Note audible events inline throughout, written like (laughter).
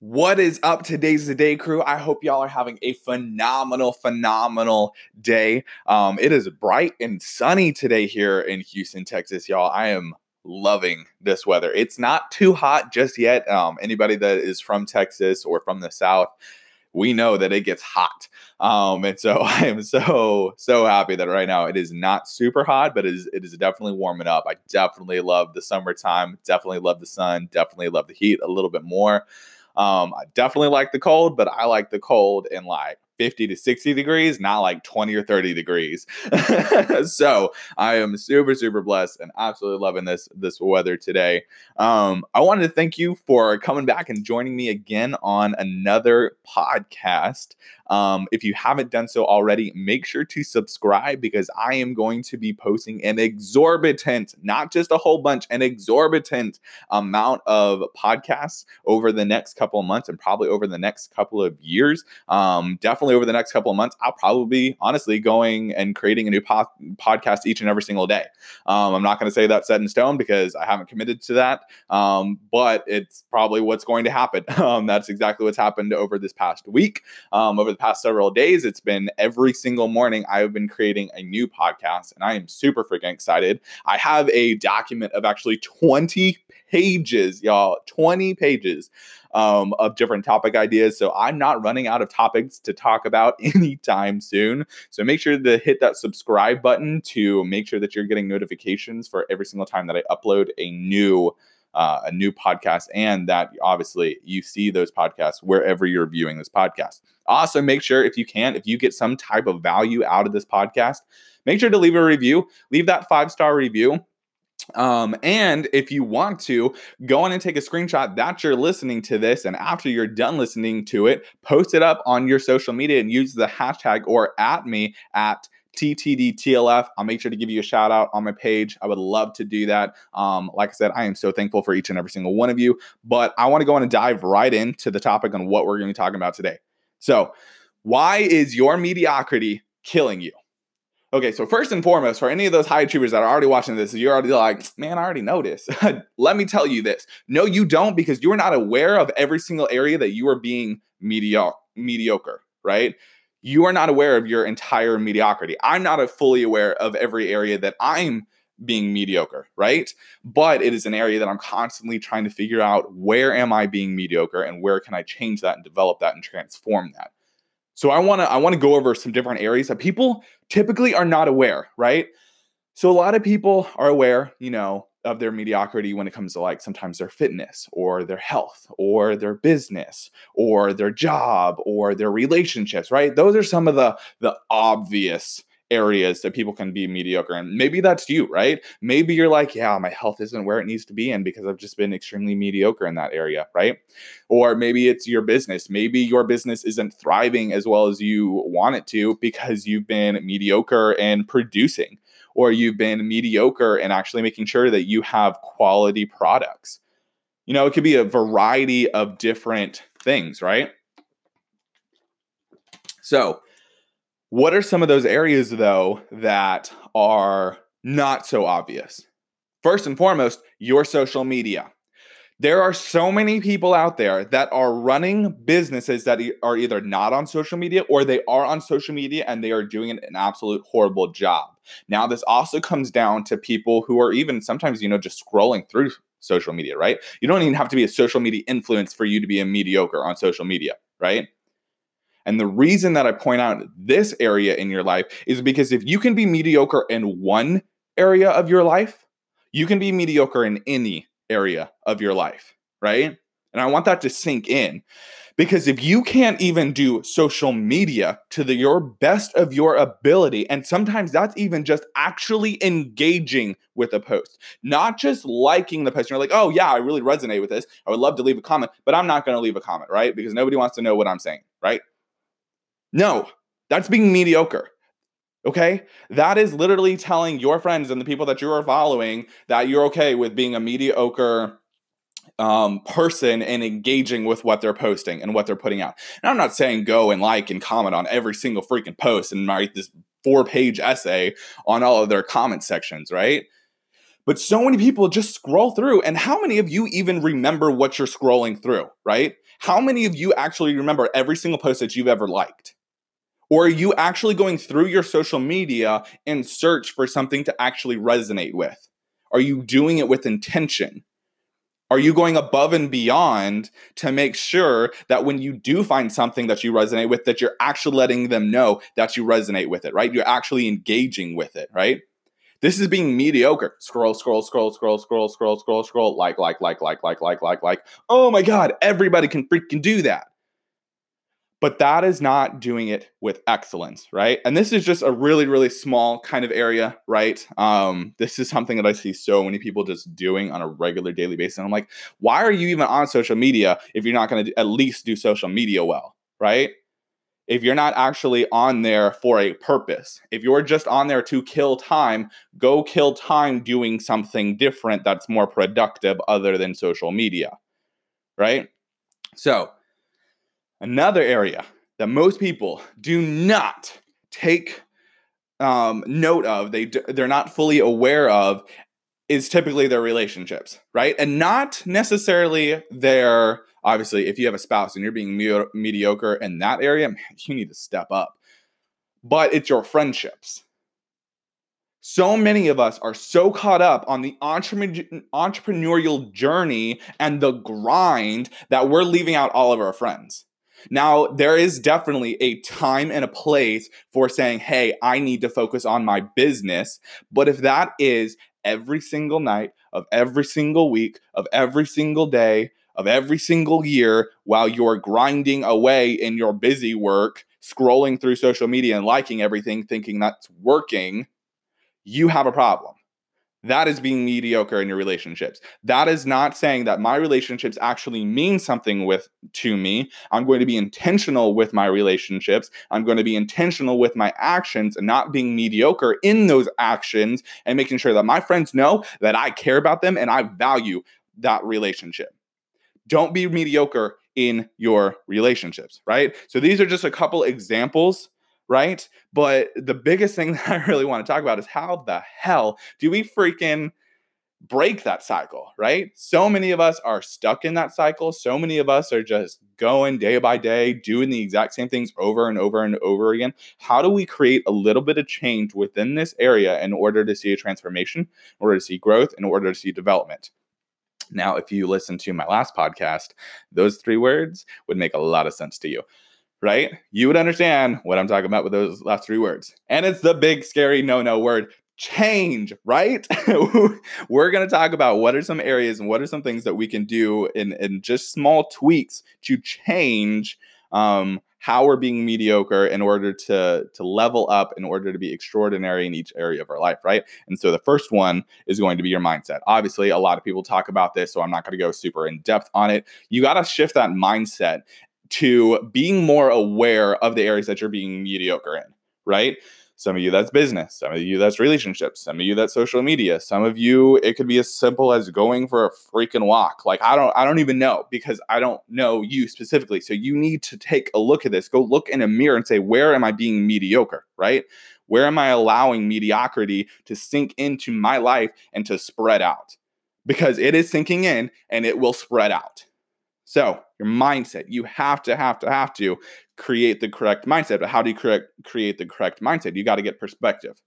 What is up today's the day crew? I hope y'all are having a phenomenal, phenomenal day. Um, it is bright and sunny today here in Houston, Texas, y'all. I am loving this weather. It's not too hot just yet. Um, anybody that is from Texas or from the South, we know that it gets hot. Um, and so (laughs) I am so, so happy that right now it is not super hot, but it is, it is definitely warming up. I definitely love the summertime, definitely love the sun, definitely love the heat a little bit more. Um, I definitely like the cold, but I like the cold in like 50 to 60 degrees, not like 20 or 30 degrees. (laughs) so I am super, super blessed and absolutely loving this this weather today. Um, I wanted to thank you for coming back and joining me again on another podcast. Um, if you haven't done so already, make sure to subscribe because I am going to be posting an exorbitant, not just a whole bunch, an exorbitant amount of podcasts over the next couple months and probably over the next couple of years. Um, definitely definitely over the next couple of months, I'll probably be honestly going and creating a new po- podcast each and every single day. Um, I'm not going to say that's set in stone because I haven't committed to that, um, but it's probably what's going to happen. (laughs) Um, that's exactly what's happened over this past week. Um, over the past several days, it's been every single morning I've been creating a new podcast, and I am super freaking excited. I have a document of actually 20 pages, y'all, 20 pages um, of different topic ideas. So I'm not running out of topics to talk about (laughs) anytime soon. So make sure to hit that subscribe button to make sure that you're getting notifications for every single time that I upload a new uh, a new podcast and that obviously you see those podcasts wherever you're viewing this podcast. Also, make sure if you can, if you get some type of value out of this podcast, make sure to leave a review, leave that five star review. Um, and if you want to, go on and take a screenshot that you're listening to this. And after you're done listening to it, post it up on your social media and use the hashtag or at me at TTDTLF. I'll make sure to give you a shout out on my page. I would love to do that. Um, like I said, I am so thankful for each and every single one of you. But I want to go on and dive right into the topic on what we're going to be talking about today. So, why is your mediocrity killing you? Okay, so first and foremost, for any of those high achievers that are already watching this, you're already like, man, I already know this. (laughs) Let me tell you this. No, you don't, because you are not aware of every single area that you are being mediocre, mediocre, right? You are not aware of your entire mediocrity. I'm not fully aware of every area that I'm being mediocre, right? But it is an area that I'm constantly trying to figure out where am I being mediocre and where can I change that and develop that and transform that. So I want to I want to go over some different areas that people typically are not aware, right? So a lot of people are aware, you know, of their mediocrity when it comes to like sometimes their fitness or their health or their business or their job or their relationships, right? Those are some of the the obvious areas that people can be mediocre and maybe that's you right? Maybe you're like yeah my health isn't where it needs to be in because i've just been extremely mediocre in that area right? Or maybe it's your business. Maybe your business isn't thriving as well as you want it to because you've been mediocre in producing or you've been mediocre in actually making sure that you have quality products. You know it could be a variety of different things right? So what are some of those areas, though, that are not so obvious? First and foremost, your social media. There are so many people out there that are running businesses that are either not on social media or they are on social media and they are doing an absolute horrible job. Now, this also comes down to people who are even sometimes, you know, just scrolling through social media, right? You don't even have to be a social media influence for you to be a mediocre on social media, right? And the reason that I point out this area in your life is because if you can be mediocre in one area of your life, you can be mediocre in any area of your life, right? And I want that to sink in. Because if you can't even do social media to the your best of your ability and sometimes that's even just actually engaging with a post not just liking the post. You're like oh yeah i really resonate with this. I would love to leave a comment but i'm not going to leave a comment right? Because nobody wants to know what i'm saying right no, that's being mediocre. Okay? That is literally telling your friends and the people that you are following that you're okay with being a mediocre um, person and engaging with what they're posting and what they're putting out. And I'm not saying go and like and comment on every single freaking post and write this four page essay on all of their comment sections, right? But so many people just scroll through. And how many of you even remember what you're scrolling through, right? How many of you actually remember every single post that you've ever liked? Or are you actually going through your social media and search for something to actually resonate with? Are you doing it with intention? Are you going above and beyond to make sure that when you do find something that you resonate with, that you're actually letting them know that you resonate with it, right? You're actually engaging with it, right? This is being mediocre. Scroll, scroll, scroll, scroll, scroll, scroll, scroll, scroll, like, like, like, like, like, like, like, like. Oh my God, everybody can freaking do that but that is not doing it with excellence right? And this is just a really really small kind of area right? Um, this is something that i see so many people just doing on a regular daily basis. And i'm like why are you even on social media if you're not going to at least do social media well right? If you're not actually on there for a purpose. If you're just on there to kill time go kill time doing something different that's more productive other than social media right? So Another area that most people do not take um, note of, they they're not fully aware of, is typically their relationships, right? And not necessarily their obviously if you have a spouse and you're being me- mediocre in that area, (laughs) you need to step up. But it's your friendships. So many of us are so caught up on the entrepreneurial journey and the grind that we're leaving out all of our friends. Now, there is definitely a time and a place for saying, hey, I need to focus on my business. But if that is every single night of every single week, of every single day, of every single year, while you're grinding away in your busy work, scrolling through social media and liking everything, thinking that's working, you have a problem. That is being mediocre in your relationships. That is not saying that my relationships actually mean something with to me. I'm going to be intentional with my relationships. I'm going to be intentional with my actions and not being mediocre in those actions and making sure that my friends know that I care about them and I value that relationship. Don't be mediocre in your relationships, right? So these are just a couple examples right? But the biggest thing (laughs) that I really want to talk about is how the hell do we freaking break that cycle, right? So many of us are stuck in that cycle. So many of us are just going day by day, doing the exact same things over and over and over again. How do we create a little bit of change within this area in order to see a transformation, in order to see growth, in order to see development? Now, if you listen to my last podcast, those three words would make a lot of sense to you right? You would understand what I'm talking about with those last three words. And it's the big, scary no no word change, right? (laughs) We're going to talk about what are some areas and what are some things that we can do in, in just small tweaks to change um, how we're being mediocre in order to to level up in order to be extraordinary in each area of our life right and so the first one is going to be your mindset obviously a lot of people talk about this so i'm not going to go super in depth on it you got to shift that mindset to being more aware of the areas that you're being mediocre in, right? Some of you that's business, some of you that's relationships, some of you that's social media, some of you it could be as simple as going for a freaking walk. Like I don't I don't even know because I don't know you specifically. So you need to take a look at this. Go look in a mirror and say where am I being mediocre, right? Where am I allowing mediocrity to sink into my life and to spread out? Because it is sinking in and it will spread out. So, your mindset, you have to, have to, have to create the correct mindset. But how do you correct, create the correct mindset? You got to get perspective.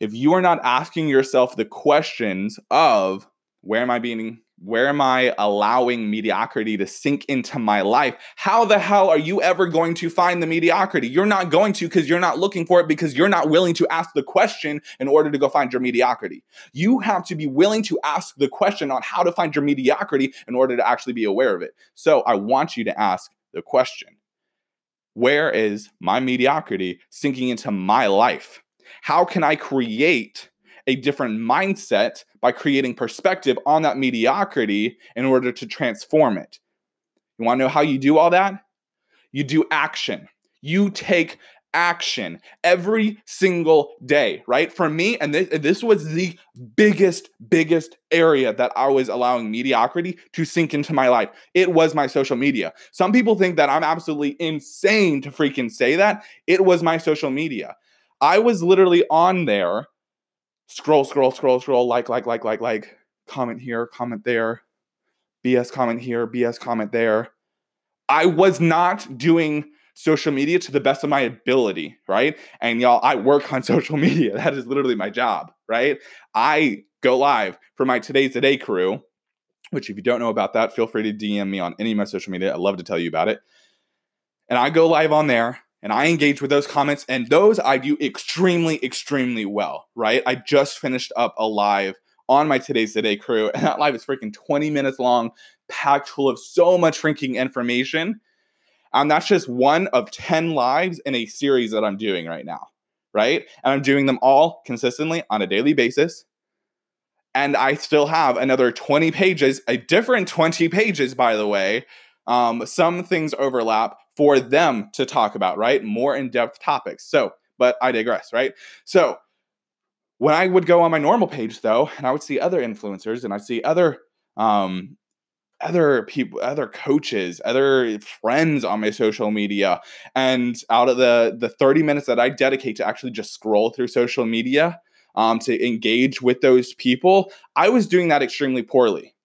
If you are not asking yourself the questions of where am I being where am I allowing mediocrity to sink into my life? How the hell are you ever going to find the mediocrity? You're not going to because you're not looking for it because you're not willing to ask the question in order to go find your mediocrity. You have to be willing to ask the question on how to find your mediocrity in order to actually be aware of it. So I want you to ask the question Where is my mediocrity sinking into my life? How can I create a different mindset by creating perspective on that mediocrity in order to transform it. You want to know how you do all that? You do action. You take action every single day, right? For me, and this, this was the biggest, biggest area that I was allowing mediocrity to sink into my life. It was my social media. Some people think that I'm absolutely insane to freaking say that. It was my social media. I was literally on there scroll, scroll, scroll, scroll, like, like, like, like, like, comment here, comment there, BS comment here, BS comment there. I was not doing social media to the best of my ability, right? And y'all, I work on (laughs) social media. That is literally my job, right? I go live for my Today's Today crew, which if you don't know about that, feel free to DM me on any of my social media. I'd love to tell you about it. And I go live on there and I engage with those comments, and those I do extremely, extremely well, right? I just finished up a live on my Today's Today crew, (laughs) and that live is freaking 20 minutes long, packed full of so much freaking information. And that's just one of 10 lives in a series that I'm doing right now, right? And I'm doing them all consistently on a daily basis. And I still have another 20 pages, a different 20 pages, by the way. Um, some things overlap for them to talk about, right? More in depth topics. So, but I digress, right? So, when I would go on my normal page though, and I would see other influencers and I'd see other um, other people other coaches other friends on my social media and out of the the 30 minutes that i dedicate to actually just scroll through social media um, to engage with those people i was doing that extremely poorly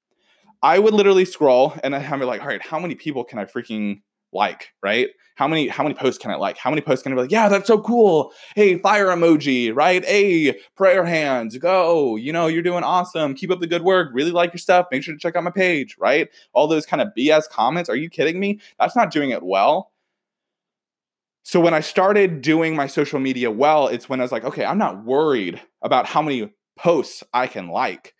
i would literally scroll and i'd be like all right how many people can i freaking like right how many how many posts can I like? How many posts can I be like, yeah, that's so cool. Hey, fire emoji, right? Hey, prayer hands, go. You know, you're doing awesome. Keep up the good work. Really like your stuff. Make sure to check out my page, right? All those kind of BS comments. Are you kidding me? That's not doing it well. So when I started doing my social media well, it's when I was like, okay, I'm not worried about how many posts I can like.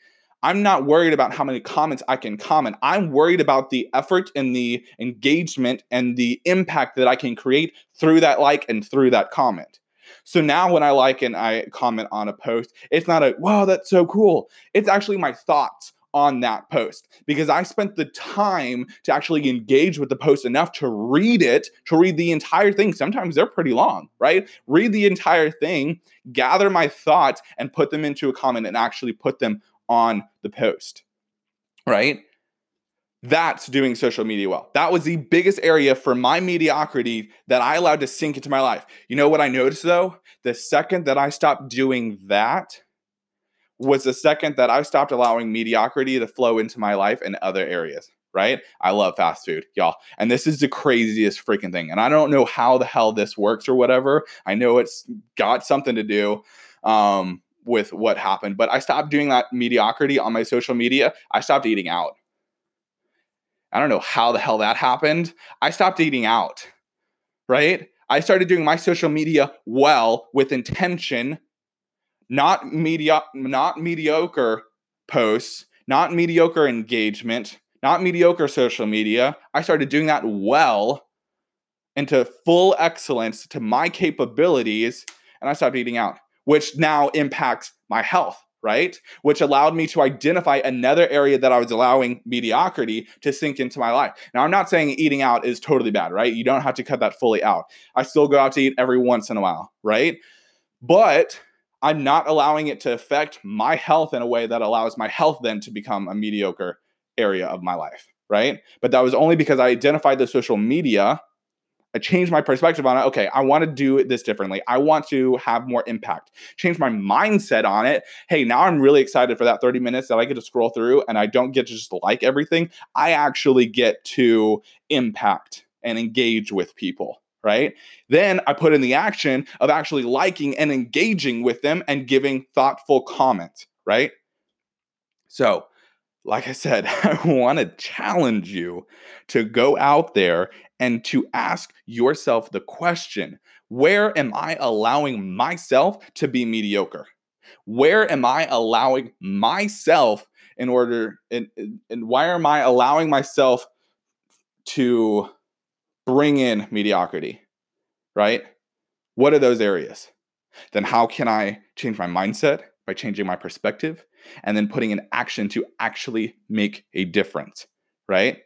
I'm not worried about how many comments I can comment. I'm worried about the effort and the engagement and the impact that I can create through that like and through that comment. So now when I like and I comment on a post, it's not a, wow, that's so cool. It's actually my thoughts on that post because I spent the time to actually engage with the post enough to read it, to read the entire thing. Sometimes they're pretty long, right? Read the entire thing, gather my thoughts, and put them into a comment and actually put them on the post, right? That's doing social media well. That was the biggest area for my mediocrity that I allowed to sink into my life. You know what I noticed though? The second that I stopped doing that was the second that I stopped allowing mediocrity to flow into my life in other areas, right? I love fast food, y'all. And this is the craziest freaking thing. And I don't know how the hell this works or whatever. I know it's got something to do. Um, with what happened. But I stopped doing that mediocrity on my social media. I stopped eating out. I don't know how the hell that happened. I stopped eating out, right? I started doing my social media well with intention, not media, not mediocre posts, not mediocre engagement, not mediocre social media. I started doing that well into full excellence to my capabilities, and I stopped eating out which now impacts my health, right? Which allowed me to identify another area that I was allowing mediocrity to sink into my life. Now, I'm not saying eating out is totally bad, right? You don't have to cut that fully out. I still go out to eat every once in a while, right? But I'm not allowing it to affect my health in a way that allows my health then to become a mediocre area of my life, right? But that was only because I identified the social media I changed my perspective on it. Okay, I want to do this differently. I want to have more impact. Change my mindset on it. Hey, now I'm really excited for that 30 minutes that I get to scroll through and I don't get to just like everything. I actually get to impact and engage with people, right? Then I put in the action of actually liking and engaging with them and giving thoughtful comments, right? So, like I said, (laughs) I want to challenge you to go out there and to ask yourself the question where am I allowing myself to be mediocre? Where am I allowing myself in order, and, and why am I allowing myself to bring in mediocrity? Right? What are those areas? Then how can I change my mindset by changing my perspective and then putting in action to actually make a difference? Right?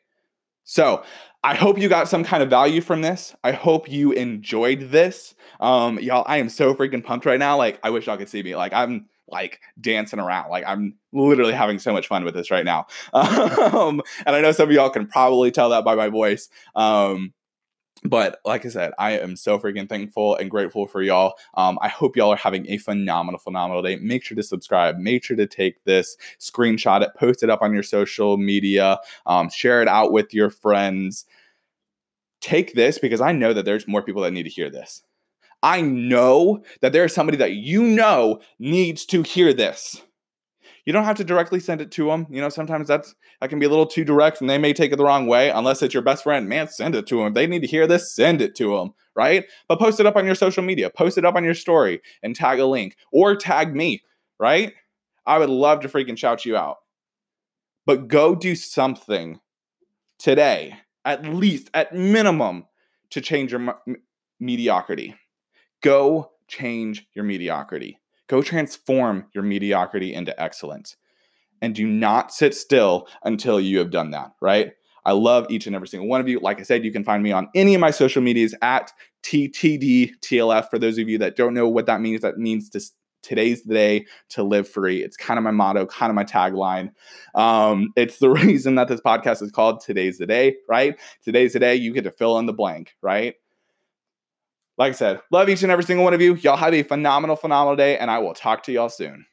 So I hope you got some kind of value from this. I hope you enjoyed this. Um, y'all, I am so freaking pumped right now. Like, I wish y'all could see me. Like, I'm like dancing around. Like, I'm literally having so much fun with this right now. (laughs) Um, and I know some of y'all can probably tell that by my voice. Um, but like I said, I am so freaking thankful and grateful for y'all. Um, I hope y'all are having a phenomenal, phenomenal day. Make sure to subscribe. Make sure to take this, screenshot it, post it up on your social media, um, share it out with your friends. Take this because I know that there's more people that need to hear this. I know that there's somebody that you know needs to hear this you don't have to directly send it to them. You know, sometimes that's that can be a little too direct and they may take it the wrong way unless it's your best friend. Man, send it to them. They need to hear this, send it to them, right? But post it up on your social media, post it up on your story and tag a link or tag me, right? I would love to freaking shout you out. But go do something today, at least, at minimum, to change your mediocrity. Go change your mediocrity. Go transform your mediocrity into excellence. And do not sit still until you have done that, right? I love each and every single one of you. Like I said, you can find me on any of my social medias at TTDTLF. For those of you that don't know what that means, that means to today's the day to live free. It's kind of my motto, kind of my tagline. Um, it's the (laughs) reason that this podcast is called Today's the Day, right? Today's the day you get to fill in the blank, right? Like I said, love each and every single one of you. Y'all have a phenomenal, phenomenal day, and I will talk to y'all soon.